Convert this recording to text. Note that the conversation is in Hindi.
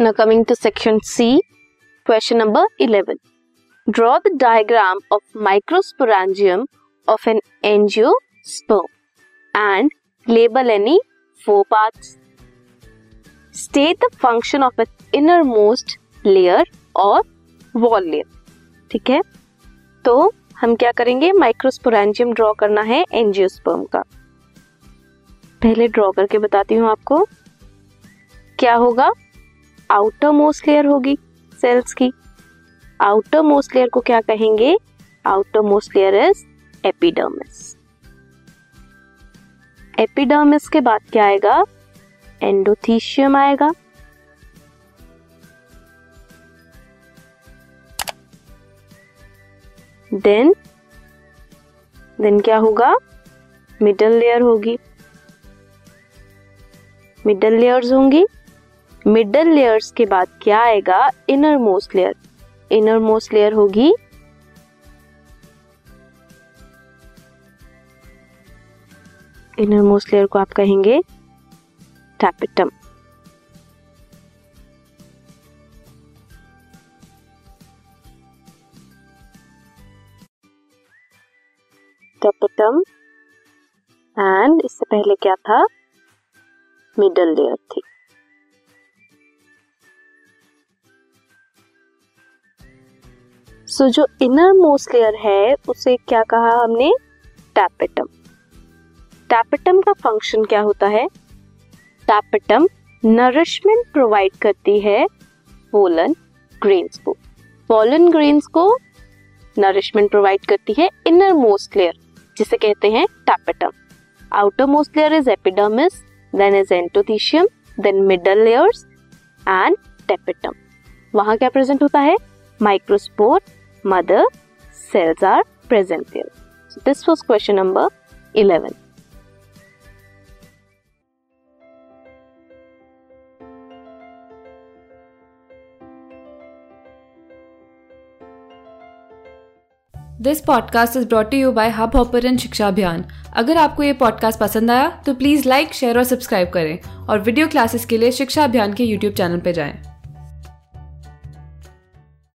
Now coming to section C, question number 11. Draw the diagram of microsporangium of an angiosperm and label any four parts. State the function of its innermost layer or wall layer. ठीक है तो हम क्या करेंगे माइक्रोस्पोरेंजियम ड्रॉ करना है एंजियोस्पर्म का पहले ड्रॉ करके बताती हूँ आपको क्या होगा आउटर मोस्ट लेयर होगी सेल्स की। आउटर मोस्ट लेयर को क्या कहेंगे? Outermost layer is epidermis epidermis के बाद क्या आएगा? एंडोथीशियम आएगा। देन देन क्या होगा? मिडल लेयर होगी। मिडल लेयर्स होंगी। मिडल लेयर्स के बाद क्या आएगा? Inner most layer inner most layer होगी इनर मोस्ट लेयर को आप कहेंगे टैपिटम टैपिटम एंड इससे पहले क्या था? मिडल लेयर थी। सो so, जो इनर मोस्ट लेयर है उसे क्या कहा हमने? टैपेटम टैपेटम का फ़ंक्शन क्या होता है? टैपेटम नरिशमेंट प्रोवाइड करती है पोलन ग्रेन्स को। पोलन ग्रेन्स को नरिशमेंट प्रोवाइड करती है इनर मोस्ट लेयर जिसे कहते हैं tapetum outermost layer is epidermis then is endothecium then middle layers and tapetum वहाँ क्या प्रेजेंट होता है? Microspore mother cells are present there. So, this was question number 11. This podcast is brought you by Hubhopper Shiksha Abhiyan अगर आपको ये पॉडकास्ट पसंद आया तो प्लीज़ लाइक शेयर और सब्सक्राइब करें और वीडियो क्लासेस के लिए शिक्षा अभियान के यूट्यूब चैनल पर जाएँ।